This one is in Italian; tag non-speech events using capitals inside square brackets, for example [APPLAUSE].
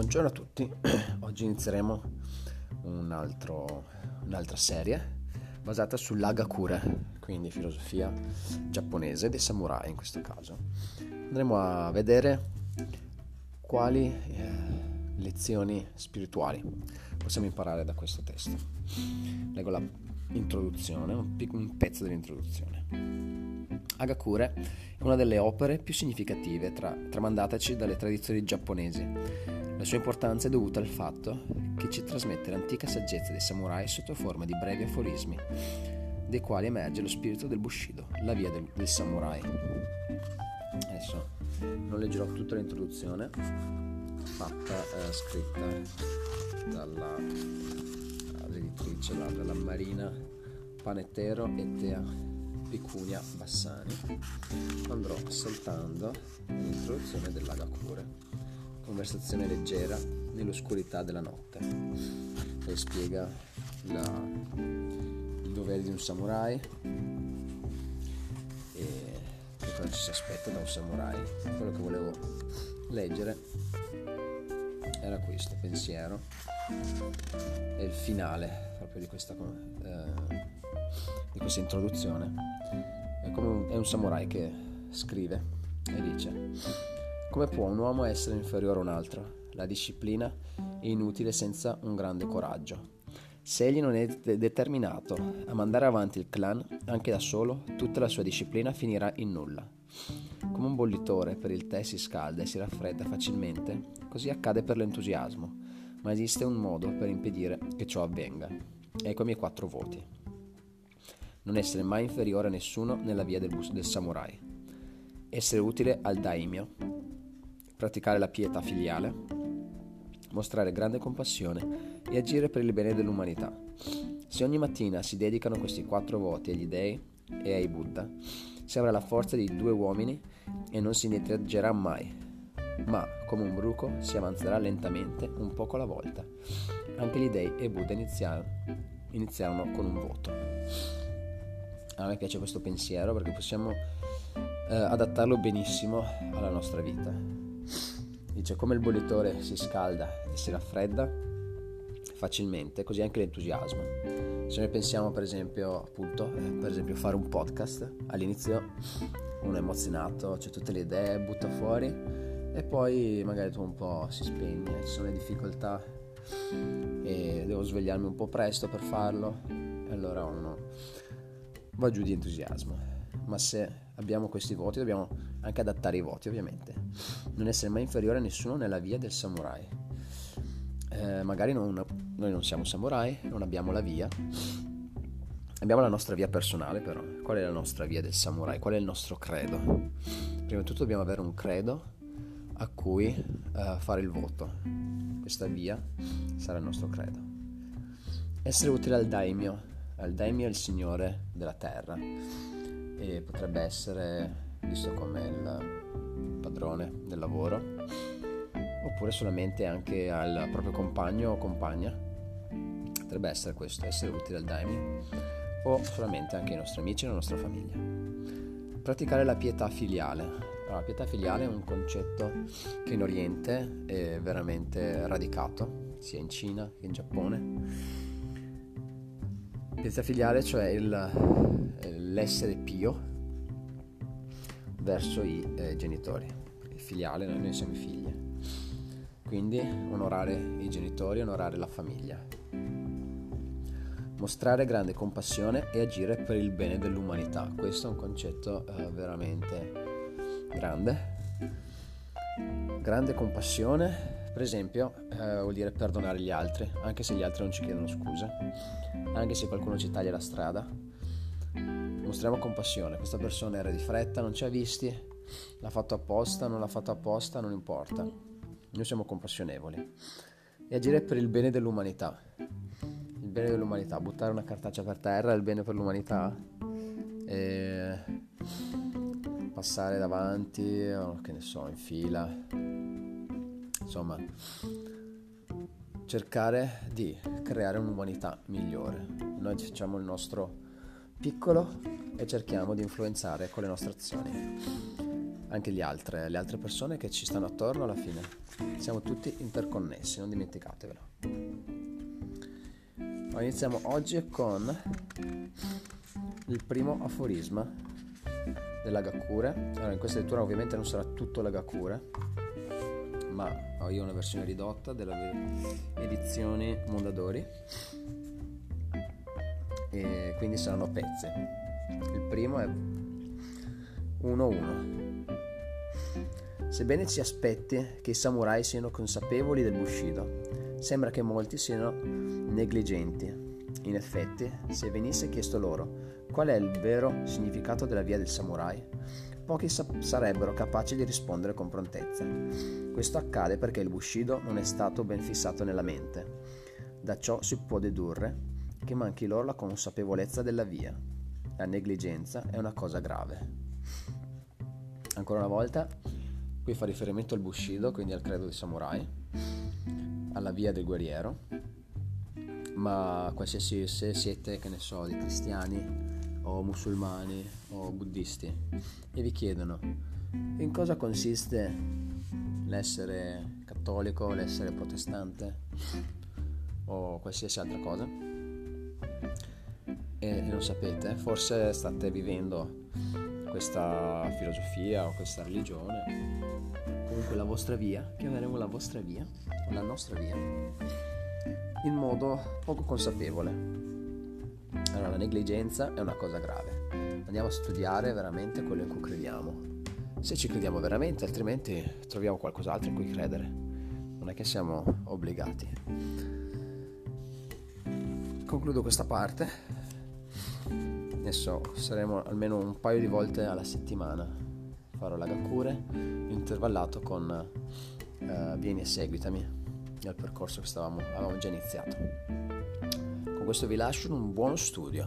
Buongiorno a tutti, [CLEARS THROAT] oggi inizieremo un altro, un'altra serie basata sull'Agakure, quindi filosofia giapponese dei samurai in questo caso. Andremo a vedere quali eh, lezioni spirituali possiamo imparare da questo testo. Leggo l'introduzione, un, un pezzo dell'introduzione. Agakure è una delle opere più significative tra, tramandataci dalle tradizioni giapponesi la sua importanza è dovuta al fatto che ci trasmette l'antica saggezza dei samurai sotto forma di brevi aforismi, dei quali emerge lo spirito del Bushido, la via del, del samurai. Adesso non leggerò tutta l'introduzione, fatta, eh, scritta dall'editrice, dalla Marina Panettero e Tea Picunia Bassani. Andrò saltando l'introduzione dell'Agakure conversazione leggera nell'oscurità della notte. Poi spiega la, il dovere di un samurai e cosa ci si aspetta da un samurai. Quello che volevo leggere era questo pensiero e il finale proprio di questa, eh, di questa introduzione. È, come un, è un samurai che scrive e dice come può un uomo essere inferiore a un altro? La disciplina è inutile senza un grande coraggio. Se egli non è de- determinato a mandare avanti il clan, anche da solo, tutta la sua disciplina finirà in nulla. Come un bollitore per il tè si scalda e si raffredda facilmente, così accade per l'entusiasmo, ma esiste un modo per impedire che ciò avvenga. Ecco i miei quattro voti. Non essere mai inferiore a nessuno nella via del, bus- del samurai. Essere utile al daimyo, praticare la pietà filiale, mostrare grande compassione e agire per il bene dell'umanità. Se ogni mattina si dedicano questi quattro voti agli dei e ai Buddha, si avrà la forza di due uomini e non si indietreggerà mai, ma come un bruco si avanzerà lentamente, un poco alla volta. Anche gli dei e Buddha iniziarono, con un voto. A me piace questo pensiero perché possiamo eh, adattarlo benissimo alla nostra vita. Dice come il bollitore si scalda e si raffredda facilmente, così anche l'entusiasmo. Se noi pensiamo per esempio, appunto, eh, per esempio fare un podcast, all'inizio uno è emozionato, c'è tutte le idee, butta fuori e poi magari tu un po' si spegne, ci sono le difficoltà e devo svegliarmi un po' presto per farlo e allora uno va giù di entusiasmo. Ma se abbiamo questi voti, dobbiamo anche adattare i voti ovviamente. Non essere mai inferiore a nessuno nella via del samurai. Eh, magari non, noi non siamo samurai, non abbiamo la via. Abbiamo la nostra via personale però. Qual è la nostra via del samurai? Qual è il nostro credo? Prima di tutto dobbiamo avere un credo a cui eh, fare il voto. Questa via sarà il nostro credo. Essere utile al daimyo. Al daimyo è il signore della terra e potrebbe essere visto come il padrone del lavoro oppure solamente anche al proprio compagno o compagna. Potrebbe essere questo essere utile al daimyo o solamente anche ai nostri amici e alla nostra famiglia. Praticare la pietà filiale. Allora, la pietà filiale è un concetto che in Oriente è veramente radicato sia in Cina che in Giappone pietà filiale cioè il l'essere pio verso i eh, genitori. Il filiale, noi, noi siamo figli. Quindi onorare i genitori, onorare la famiglia. Mostrare grande compassione e agire per il bene dell'umanità. Questo è un concetto eh, veramente grande. Grande compassione, per esempio, eh, vuol dire perdonare gli altri, anche se gli altri non ci chiedono scusa, anche se qualcuno ci taglia la strada, mostriamo compassione. Questa persona era di fretta, non ci ha visti, l'ha fatto apposta, non l'ha fatto apposta, non importa. Noi siamo compassionevoli. E agire per il bene dell'umanità. Il bene dell'umanità, buttare una cartaccia per terra è il bene per l'umanità. E passare davanti, che ne so, in fila. Insomma, cercare di creare un'umanità migliore. Noi facciamo il nostro piccolo e cerchiamo di influenzare con le nostre azioni. anche gli altre, le altre persone che ci stanno attorno alla fine. Siamo tutti interconnessi, non dimenticatevelo. Iniziamo oggi con il primo aforisma della Gakure. Allora, in questa lettura ovviamente non sarà tutto la Gakure, ma ho io una versione ridotta della edizione Mondadori e quindi saranno pezzi. Il primo è 1-1. Sebbene ci aspetti che i samurai siano consapevoli del Bushido, sembra che molti siano negligenti. In effetti, se venisse chiesto loro qual è il vero significato della via del samurai, pochi sa- sarebbero capaci di rispondere con prontezza. Questo accade perché il Bushido non è stato ben fissato nella mente. Da ciò si può dedurre che manchi loro la consapevolezza della via. La negligenza è una cosa grave. Ancora una volta, Qui fa riferimento al Bushido, quindi al credo dei samurai, alla via del guerriero, ma qualsiasi se siete, che ne so, di cristiani o musulmani o buddisti e vi chiedono in cosa consiste l'essere cattolico, l'essere protestante o qualsiasi altra cosa? E non sapete, forse state vivendo questa filosofia o questa religione comunque la vostra via, chiameremo la vostra via, la nostra via, in modo poco consapevole. Allora, la negligenza è una cosa grave. Andiamo a studiare veramente quello in cui crediamo. Se ci crediamo veramente, altrimenti troviamo qualcos'altro in cui credere. Non è che siamo obbligati. Concludo questa parte. Adesso saremo almeno un paio di volte alla settimana farò la Gakure intervallato con uh, Vieni e seguitami nel percorso che stavamo, avevamo già iniziato. Con questo vi lascio un buono studio.